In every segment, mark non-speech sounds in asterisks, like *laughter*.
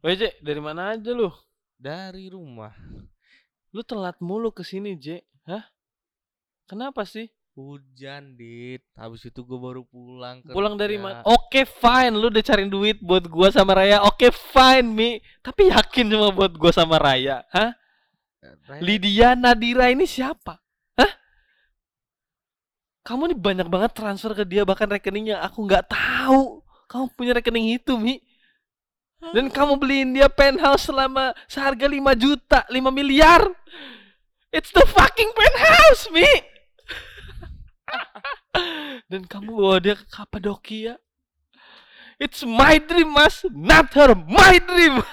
Weh, J, dari mana aja lu? Dari rumah. Lu telat mulu ke sini, J. Hah? Kenapa sih? Hujan, Dit. Habis itu gue baru pulang Pulang dari mana? Oke, fine. Lu udah cariin duit buat gua sama Raya. Oke, fine, Mi. Tapi yakin cuma buat gua sama Raya? Hah? Raya- Lydia Nadira ini siapa? Hah? Kamu nih banyak banget transfer ke dia bahkan rekening yang aku nggak tahu. Kamu punya rekening itu, Mi. Dan kamu beliin dia penthouse selama seharga 5 juta, 5 miliar. It's the fucking penthouse, Mi. *laughs* Dan kamu bawa dia ke Kapadokia. It's my dream, Mas, not her, my dream. *laughs*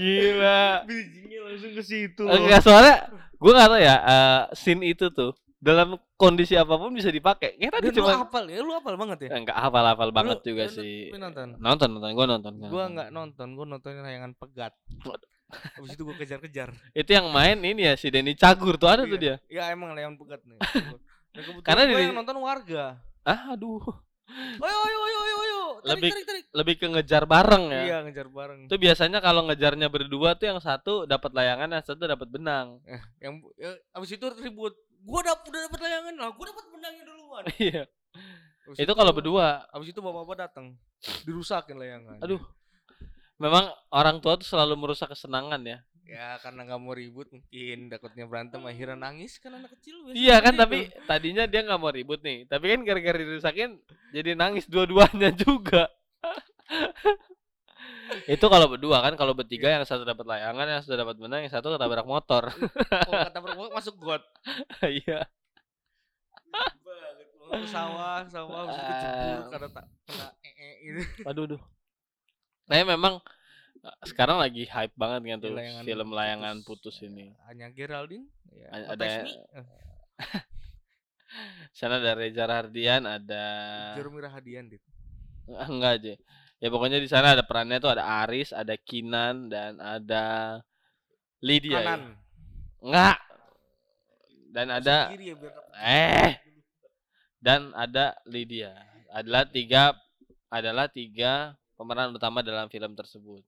Gila. Bijinya langsung ke situ. Enggak soalnya gue gak tau ya eh, scene itu tuh dalam kondisi apa pun bisa dipakai. Ya tadi lu cuma hafal ya, lu hafal banget ya? enggak hafal-hafal banget Lu- juga lu- sih. lu nonton? Nonton nonton gue nonton. kan. Gua nggak nonton, gua nontonin tayangan pegat. Habis itu gua kejar-kejar. Itu yang main ini ya si Denny Cagur tuh ada tuh dia. Iya emang layangan pegat nih. *laughs* Karena gua di- yang nonton warga. Ah aduh. Ayo ayo ayo ayo ayo. Tarik Lebih- tarik tarik. Lebih ke ngejar bareng ya. Iya ngejar bareng. Itu biasanya kalau ngejarnya berdua tuh yang satu dapat layangan, yang satu dapat benang. Eh, yang ya, abis itu ribut. Gua dap udah dapat layangan lah, gua dapat benangnya duluan. *laughs* Iya. Abis Itu kalau berdua. Abis itu bapak-bapak datang, dirusakin layangan. Aduh. Memang orang tua tuh selalu merusak kesenangan ya. Ya karena nggak mau ribut mungkin takutnya berantem akhirnya nangis kan anak kecil. Iya kan gitu. tapi tadinya dia nggak mau ribut nih. Tapi kan gara-gara dirusakin jadi nangis dua-duanya *laughs* juga. Itu kalau berdua kan kalau bertiga yang satu dapat layangan yang satu dapat benang yang satu ketabrak motor. kalau kata perempuan masuk got. *laughs* Iya. Sawah, sawah itu kejebur karena tak kena ee gitu. Aduh duh. Nah memang eh, sekarang lagi hype banget kan tuh Layangan film layangan putus ini. Hanya Geraldine, ya. Ada- *laughs* Sana ada Reza Hardian, ada Jeremy Rahadian gitu. Ah, enggak aja. Ya pokoknya di sana ada perannya tuh ada Aris, ada Kinan dan ada Lydia. ya? Kanan. Enggak. Dan ada ya eh dan ada Lydia. Adalah tiga adalah tiga pemeran utama dalam film tersebut.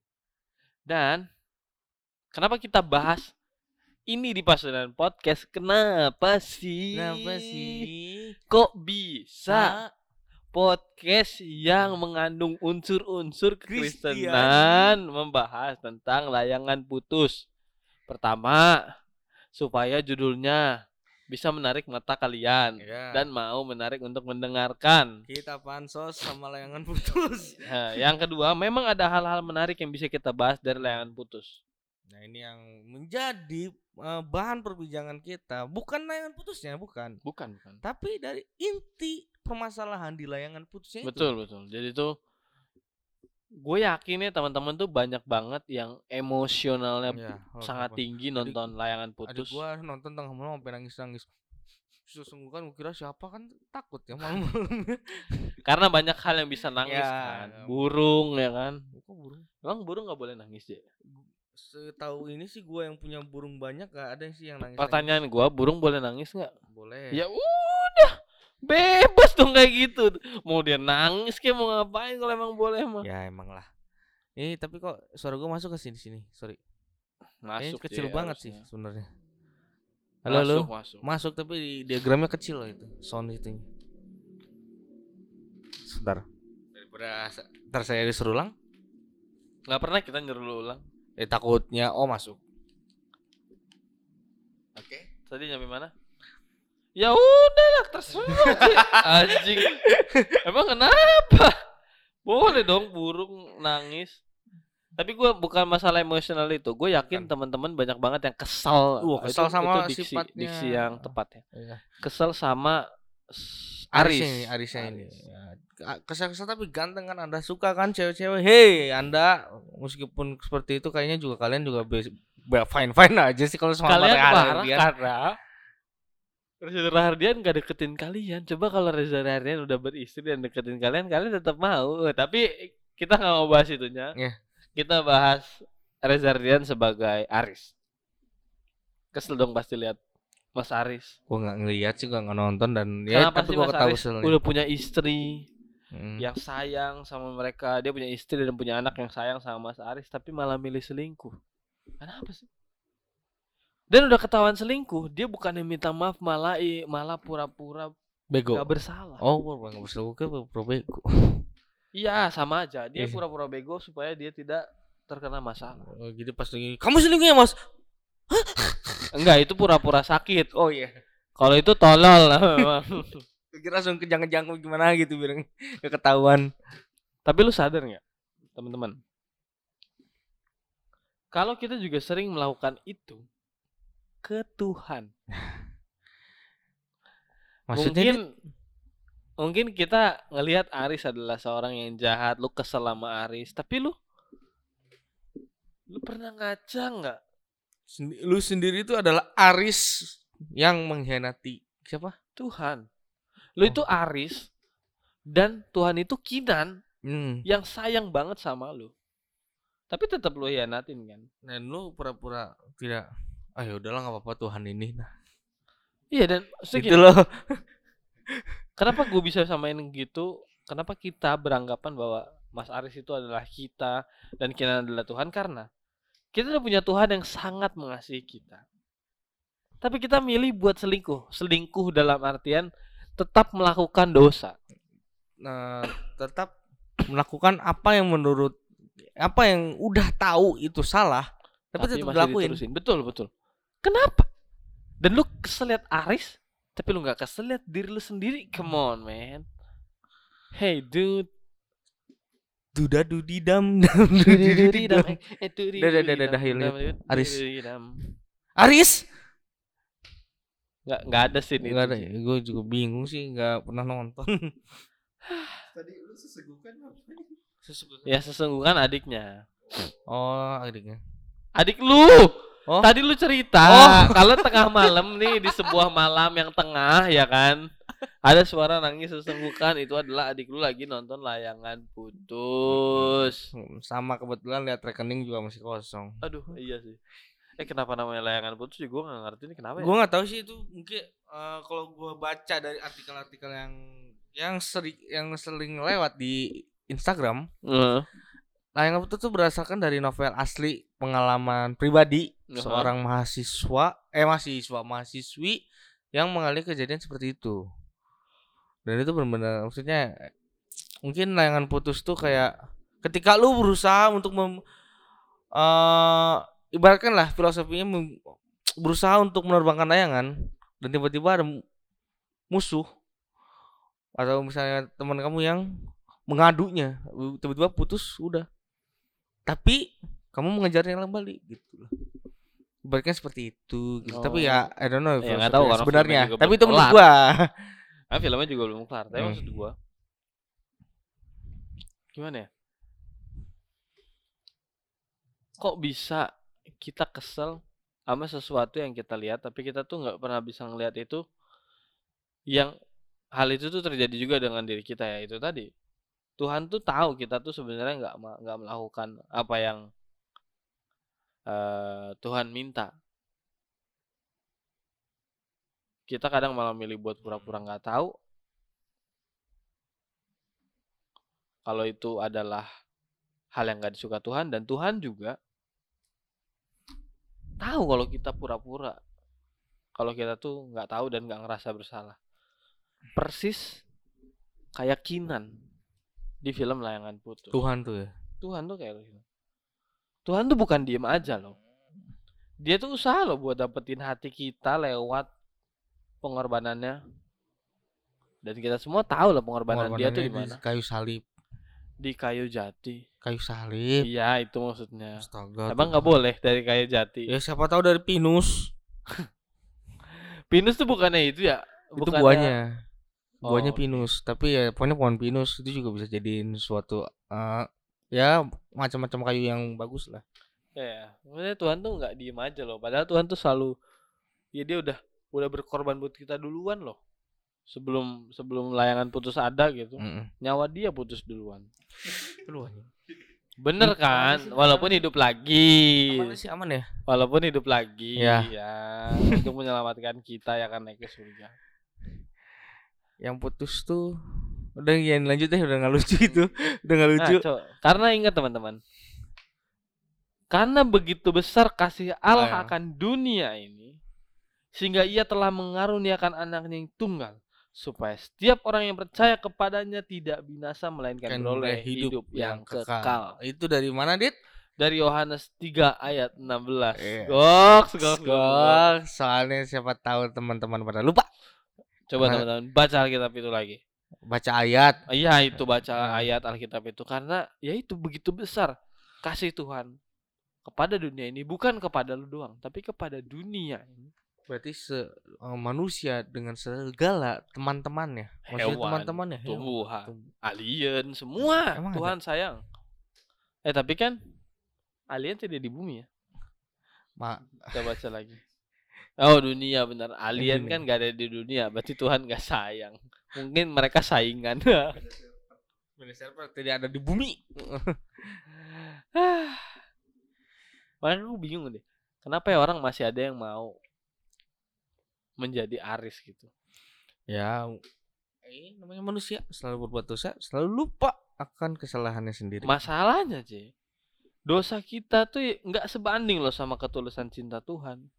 Dan kenapa kita bahas ini di Pasundan Podcast? Kenapa sih? Kenapa sih? Kok bisa Sa- podcast yang mengandung unsur-unsur kekristenan membahas tentang layangan putus. Pertama, supaya judulnya bisa menarik mata kalian Ya. dan mau menarik untuk mendengarkan. kita pansos sama layangan putus. *laughs* Nah, yang kedua, memang ada hal-hal menarik yang bisa kita bahas dari layangan putus. Nah, ini yang menjadi eh, bahan perbincangan kita, bukan layangan putusnya, bukan. Bukan, bukan. Tapi dari inti permasalahan di layangan putusnya itu. Betul, betul. Jadi tuh gue yakin ya teman-teman tuh banyak banget yang emosionalnya Ya, sangat apa. tinggi nonton layangan Adik putus. gua nonton tengah malam sampai nangis-nangis. Sesungguhnya gua kira siapa kan takut ya malam-malam. *laughs* Karena banyak hal yang bisa nangis Ya, kan. ya. Burung ya kan. Kok burung? Emang burung nggak boleh nangis ya? Setahu ini sih gua yang punya burung banyak gak ada sih yang nangis. Pertanyaan gua, burung boleh nangis nggak? Boleh. Ya udah, bebas dong kayak gitu. Mau dia nangis kayak mau ngapain kalau emang boleh mah. Ya emang lah. Eh tapi kok suara gua masuk ke sini sini. Sorry. Masuk kecil dia banget sih harusnya. sebenarnya. Halo halo. Masuk, masuk. Masuk tapi di diagramnya kecil lah itu. Sound itu. Sebentar. Daripada sa- ntar saya disuruh ulang. Nggak pernah kita nyuruh ulang. Eh takutnya oh masuk. Oke. Tadi nyampe mana? Ya udah lah terserah. Anjing. Emang kenapa? Boleh dong burung nangis. Tapi gua bukan masalah emosional itu. Gue yakin teman-teman banyak banget yang kesal. Wah, Itu- kesal sama itu diksi, sifatnya. diksi yang tepat ya. Iya. Kesel sama s- Aris. Arisnya ini, Arisnya ini. Aris. Ya, Kesal-kesal tapi ganteng kan Anda suka kan cewek-cewek. Hei, Anda meskipun seperti itu kayaknya juga kalian juga fine fine aja sih kalau sama Kalian marah karena Reza Rahardian gak deketin kalian. Coba kalau Reza Rahardian udah beristri dan deketin kalian, kalian tetap mau. Eh, Tapi kita nggak mau bahas itunya. Iya. Kita bahas Reza Rahardian sebagai Aris. Kesel dong pasti lihat Mas Aris. Gua nggak ngeliat sih, gua nggak nonton dan ya Kenapa tapi gua Mas ketahui Aris selnya. udah punya istri, Hmm. yang sayang sama mereka dia punya istri dan punya anak yang sayang sama Mas Aris tapi malah milih selingkuh kenapa sih dan udah ketahuan selingkuh dia bukannya minta maaf malah i- malah pura-pura Bego. gak bersalah Oh, nggak bisa buka pro bego. iya sama aja dia Iya. pura-pura bego supaya dia tidak terkena masalah Oh, gitu pas lagi kamu selingkuh ya, Mas? *laughs* enggak itu pura-pura sakit Oh iya. kalau itu tolol lah *laughs* memang. *laughs* Kira langsung kejang-kejang gimana gitu bilang gak ketahuan. Tapi lu sadar nggak, teman-teman? Kalau kita juga sering melakukan itu ke Tuhan, *laughs* Maksudnya mungkin mungkin kita ngelihat Aris adalah seorang yang jahat, lu kesel sama Aris, tapi lu lu pernah ngaca nggak? sendi- lu sendiri itu adalah Aris yang mengkhianati siapa? Tuhan, lu itu Aris dan Tuhan itu Kinan Hmm. yang sayang banget sama lu. Tapi tetap lu hianatin kan? Dan lu pura-pura tidak ah ya udahlah nggak apa-apa Tuhan ini. Nah, Iya dan gitu gini, loh. *laughs* Kenapa gue bisa samain gitu? Kenapa kita beranggapan bahwa Mas Aris itu adalah kita dan kita adalah Tuhan karena kita udah punya Tuhan yang sangat mengasihi kita. Tapi kita milih buat selingkuh. Selingkuh dalam artian tetap melakukan dosa. Nah, tetap melakukan apa yang menurut apa yang udah tahu itu salah, tapi, tetap masih dilakuin. diterusin. Betul, betul. Kenapa? Dan lu kesel liat Aris, tapi lu nggak kesel liat diri lu sendiri. Come on, man. Hey, dude. Duda *laughs* dudidam dam dudididam. Eh, Dah, dah, dah, dah, dah, yuk, Aris. Aris. Aris. Nggak nggak ada scene itu. Enggak ada, sih. gue juga bingung sih, nggak pernah nonton. *laughs* Tadi lu sesegukan ngapain? Ya sesungguhnya adiknya. Oh, adiknya. Adik lu. Oh. Tadi lu cerita Oh. kalau tengah malam nih di sebuah malam yang tengah ya kan. Ada suara nangis sesenggukan itu adalah adik lu lagi nonton layangan putus. Hmm, Sama kebetulan lihat rekening juga masih kosong. Aduh, iya sih. Eh kenapa namanya layangan putus sih gua nggak ngerti nih kenapa ya? Gue nggak tahu sih itu mungkin eh, kalau gue baca dari artikel-artikel yang yang sering yang sering lewat di Instagram, Heeh. Layangan Putus itu berdasarkan dari novel asli pengalaman pribadi Aha. seorang mahasiswa eh mahasiswa mahasiswi yang mengalami kejadian seperti itu. Dan itu benar-benar maksudnya mungkin layangan putus tuh kayak ketika lu berusaha untuk mem, eh ibaratkan lah filosofinya mem- berusaha untuk menerbangkan layangan dan tiba-tiba ada mu- musuh atau misalnya teman kamu yang mengadunya tiba-tiba putus udah tapi kamu mengejarnya kembali gitu loh ibaratnya seperti itu gitu. tapi ya I don't know Ya, filosofi tahu, yang karena sebenarnya tapi itu menurut gua *laughs* Ah, filmnya juga belum kelar. Tapi Hmm. maksud gua gimana ya? Kok bisa kita kesel sama sesuatu yang kita lihat tapi kita tuh nggak pernah bisa ngelihat itu yang hal itu tuh terjadi juga dengan diri kita ya itu tadi Tuhan tuh tahu kita tuh sebenarnya nggak nggak melakukan apa yang eh, Tuhan minta. Kita kadang malah milih buat pura-pura nggak tahu. Kalau itu adalah hal yang nggak disuka Tuhan dan Tuhan juga tahu kalau kita pura-pura. Kalau kita tuh nggak tahu dan nggak ngerasa bersalah. Persis kayak Kinan di film Layangan Putus Tuhan tuh ya? Tuhan tuh kayak gitu. Tuhan tuh bukan diem aja loh. Dia tuh usaha loh buat dapetin hati kita lewat pengorbanannya. Dan kita semua tahu lah pengorbanan dia tuh di mana di kayu salib. Di kayu jati. Kayu salib. Iya itu maksudnya. Astaga emang nggak boleh dari kayu jati? Ya siapa tahu dari pinus. *laughs* Pinus tuh bukannya itu ya? Itu Bukannya- buahnya buahnya Oh, pinus tapi ya pokoknya pohon pinus itu juga bisa jadiin suatu eh, ya macam-macam kayu yang bagus lah. Ya maksudnya Tuhan tuh nggak diem aja loh padahal Tuhan tuh selalu ya dia udah udah berkorban buat kita duluan loh. Sebelum sebelum layangan putus ada gitu Mm-mm. nyawa dia putus duluan. Keluarnya. bener kan? walaupun hidup lagi. Aman sih aman ya. Walaupun hidup lagi Ya. ya. Untuk menyelamatkan kita ya kan naik ke surga yang putus tuh Udah yang lanjut deh udah nggak lucu itu. *laughs* Udah nggak lucu. Nah, co- karena ingat teman-teman. Karena begitu besar kasih Allah Ah, ya. akan dunia ini sehingga ia telah mengaruniakan anaknya yang tunggal supaya setiap orang yang percaya kepadanya tidak binasa melainkan Kan beroleh beroleh hidup, yang kekal. Itu dari mana, Dit? Dari Yohanes 3 ayat 16. Iya. Goks, goks, goks, goks. Gok, soalnya siapa tahu teman-teman pada lupa Coba Mana- teman-teman baca Alkitab itu lagi. baca ayat. Iya itu baca Nah. ayat Alkitab itu karena ya itu begitu besar kasih Tuhan kepada dunia ini bukan kepada lu doang tapi kepada dunia ini. Berarti se eh, manusia dengan segala teman-temannya. Maksudnya teman-temannya. tumbuhan, Tum- alien semua Emang ada? Tuhan sayang. Eh tapi kan alien tidak di bumi ya. Ma Kita baca lagi. Oh dunia benar alien kan gak ada di dunia berarti Tuhan gak sayang. Mungkin mereka saingan. Beda server *laughs* tidak ada di bumi. *sighs* Makanya aku bingung deh. Kenapa ya orang masih ada yang mau menjadi aris gitu? ya, eh, namanya manusia selalu berbuat dosa, selalu lupa akan kesalahannya sendiri. Masalahnya, C. Dosa kita tuh nggak sebanding loh sama ketulusan cinta Tuhan.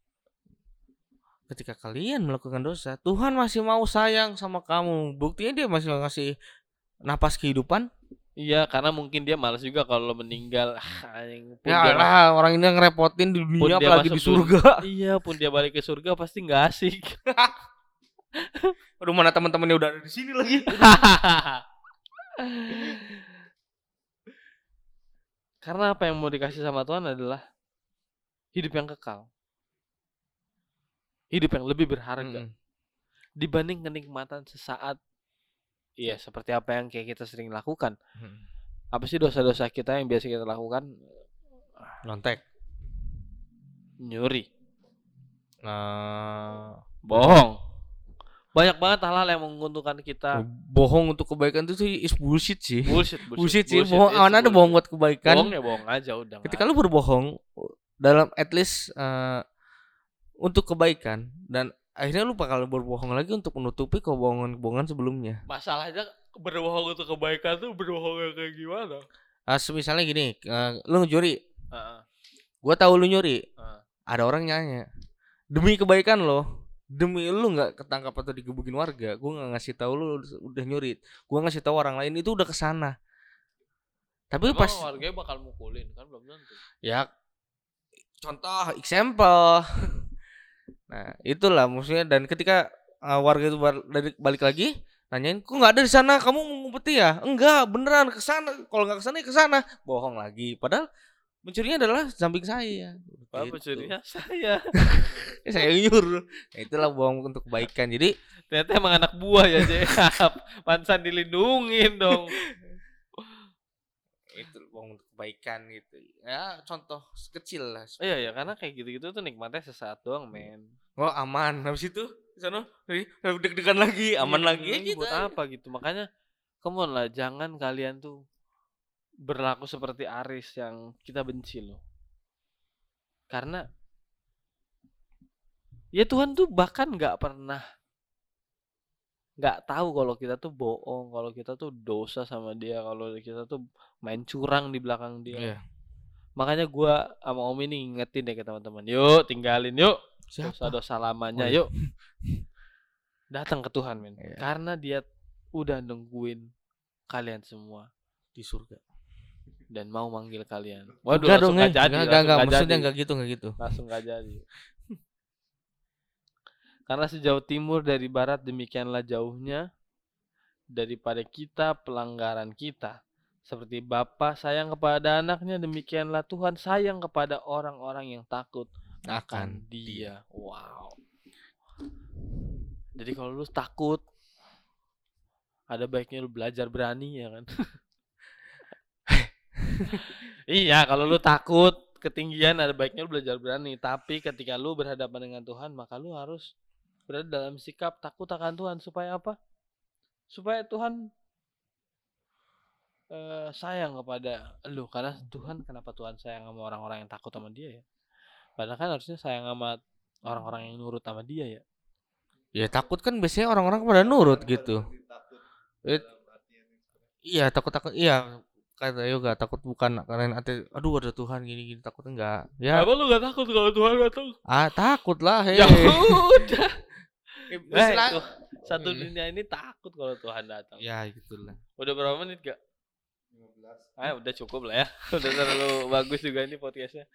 Ketika kalian melakukan dosa, Tuhan masih mau sayang sama kamu. Buktinya dia masih ngasih napas kehidupan. Iya, karena mungkin dia malas juga kalau meninggal. Ah, Ya lah, orang ini ngerepotin di dunia apalagi di surga. *laughs* Iya, pun dia balik ke surga pasti nggak asik. Aduh, mana teman-temannya udah ada di sini lagi. *laughs* Karena apa yang mau dikasih sama Tuhan adalah hidup yang kekal. Hidup yang lebih berharga Mm-mm. dibanding kenikmatan sesaat. Iya, seperti apa yang kayak kita sering lakukan. Mm. Apa sih dosa-dosa kita yang biasa kita lakukan? Nontek. Nyuri, Nah, bohong. Banyak banget hal-hal yang menguntungkan kita. bohong untuk kebaikan itu sih is bullshit sih. Bullshit, Bullshit, sih. bullshit, Bohong, it's mana ada bullshit. bohong buat kebaikan? Bohong ya bohong aja udah. Ketika lu berbohong dalam at least eh, untuk kebaikan dan akhirnya lu bakal berbohong lagi untuk menutupi kebohongan-kebohongan sebelumnya. Masalahnya berbohong untuk kebaikan tuh berbohong kayak gimana? Ah, misalnya gini, eh, lu nyuri, Heeh. gua tahu lu nyuri. Heeh. Ada orang nanya, demi kebaikan lo, demi lu nggak ketangkap atau digebukin warga, gua nggak ngasih tahu lu udah nyuri. Gua ngasih tahu orang lain itu udah ke sana. Tapi Emang pas warganya bakal mukulin kan belum tentu. ya contoh example *laughs* nah itulah maksudnya. Dan ketika uh, warga itu dari- balik lagi nanyain kok nggak ada di sana? Kamu ngumpeti ya enggak beneran ke sana. Kalau nggak ke sana ya ke sana. Bohong lagi. Padahal mencurinya adalah samping saya. Apa Gitu. curinya saya. *laughs* Ya, saya nyuruh nah, itulah bohong untuk kebaikan. Jadi Ternyata emang anak buah ya, Jep. *laughs* Pansan dilindungin dong. Itu bohong untuk kebaikan gitu ya contoh kecil lah Iya ya, karena kayak gitu-gitu tuh nikmatnya sesaat doang, men. oh aman habis itu di sana deg-degan lagi aman Iya, lagi ya gitu buat apa gitu. Makanya come on lah, jangan kalian tuh berlaku seperti Aris yang kita benci loh. Karena ya Tuhan tuh bahkan nggak pernah nggak tahu kalau kita tuh bohong, kalau kita tuh dosa sama dia, kalau kita tuh main curang di belakang dia. Iya. Makanya gua sama Om ini ngingetin deh ke teman-teman. Yuk, tinggalin yuk dosa-dosa lamanya Oh, yuk. *laughs* Datang ke Tuhan, men. Iya. Karena dia udah nungguin kalian semua di surga dan mau manggil kalian. Waduh, enggak langsung dong nggak eh. jadi, enggak enggak, enggak. nggak maksudnya enggak gitu enggak gitu Langsung gak jadi. Karena sejauh timur dari barat demikianlah jauhnya daripada kita pelanggaran kita. Seperti Bapa sayang kepada anaknya, demikianlah Tuhan sayang kepada orang-orang yang takut akan dia. Wow. Jadi kalau lu takut ada baiknya lu belajar berani ya kan. *laughs* iya, kalau lu takut ketinggian ada baiknya lu belajar berani, tapi ketika lu berhadapan dengan Tuhan, maka lu harus berada dalam sikap takut akan Tuhan supaya apa? Supaya Tuhan eh, sayang kepada lu karena Tuhan kenapa Tuhan sayang sama orang-orang yang takut sama dia ya? Padahal kan harusnya sayang sama orang-orang yang nurut sama dia ya. ya takut kan biasanya orang-orang pada nurut gitu dalam arti Iya takut takut iya kata yoga takut bukan karena nanti aduh ada Tuhan gini gini takut enggak ya Apa lu gak takut kalau Tuhan gak tahu? ah takut lah hei Ya udah. Eh, Nah, itu. Satu Iya. dunia ini takut kalau Tuhan datang. ya gitulah Udah berapa menit gak? 15. Ah, udah cukup lah ya. *laughs* Udah terlalu bagus juga ini podcastnya.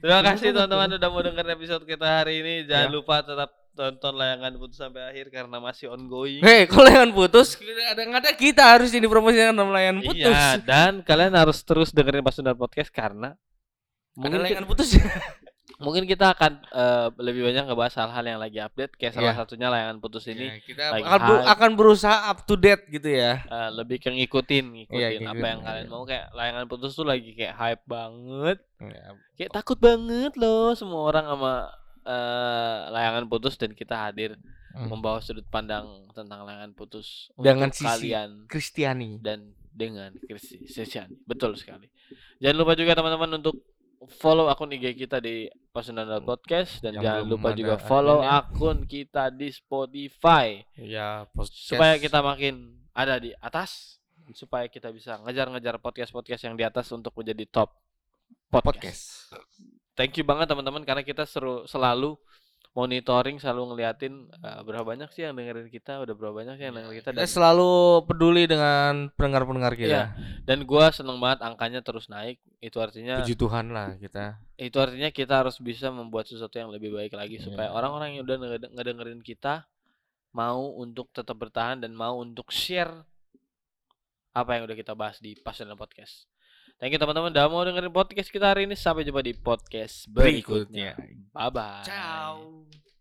Terima kasih teman-teman udah mau denger episode kita hari ini. Jangan Ya. lupa tetap tonton layangan putus sampai akhir karena masih ongoing. hei kalau yang putus ada ada kita harus ini promosikan dalam layanan putus Iya, dan kalian harus terus dengerin Pas Sundar Podcast karena ada mungkin layanan kita, putus *laughs* mungkin kita akan eh, lebih banyak ngebahas hal-hal yang lagi update kayak salah Iya. satunya layangan putus ini Ya, kita lagi akan, hype. akan berusaha up to date gitu ya eh, lebih ke ngikutin ngikutin Iya, apa ngikutin, yang kalian iya. mau kayak layangan putus tuh lagi kayak hype banget Ya, kayak takut banget loh semua orang sama eh, layangan putus dan kita hadir Hmm. membawa sudut pandang tentang layangan putus Dengan untuk sisi kalian Kristiani dan dengan Kristi Sesian. Betul sekali. Jangan lupa juga teman-teman untuk follow akun IG kita di Pasundan Podcast dan Yang jangan lupa juga follow adminnya. akun kita di Spotify ya podcast. supaya kita makin ada di atas supaya kita bisa ngejar-ngejar podcast-podcast yang di atas untuk menjadi top podcast. podcast Thank you banget teman-teman karena kita seru selalu monitoring selalu ngeliatin eh, berapa banyak sih yang dengerin kita, udah berapa banyak sih yang dengerin kita dan selalu peduli dengan pendengar-pendengar kita Iya. dan gua seneng banget angkanya terus naik. Itu artinya puji Tuhan lah kita itu artinya kita harus bisa membuat sesuatu yang lebih baik lagi Iya. supaya orang-orang yang udah ngede- ngedengerin kita mau untuk tetap bertahan dan mau untuk share apa yang udah kita bahas di Passion Podcast. Thank you teman-teman udah mau dengerin podcast kita hari ini. Sampai jumpa di podcast berikutnya. berikutnya Bye bye. ciao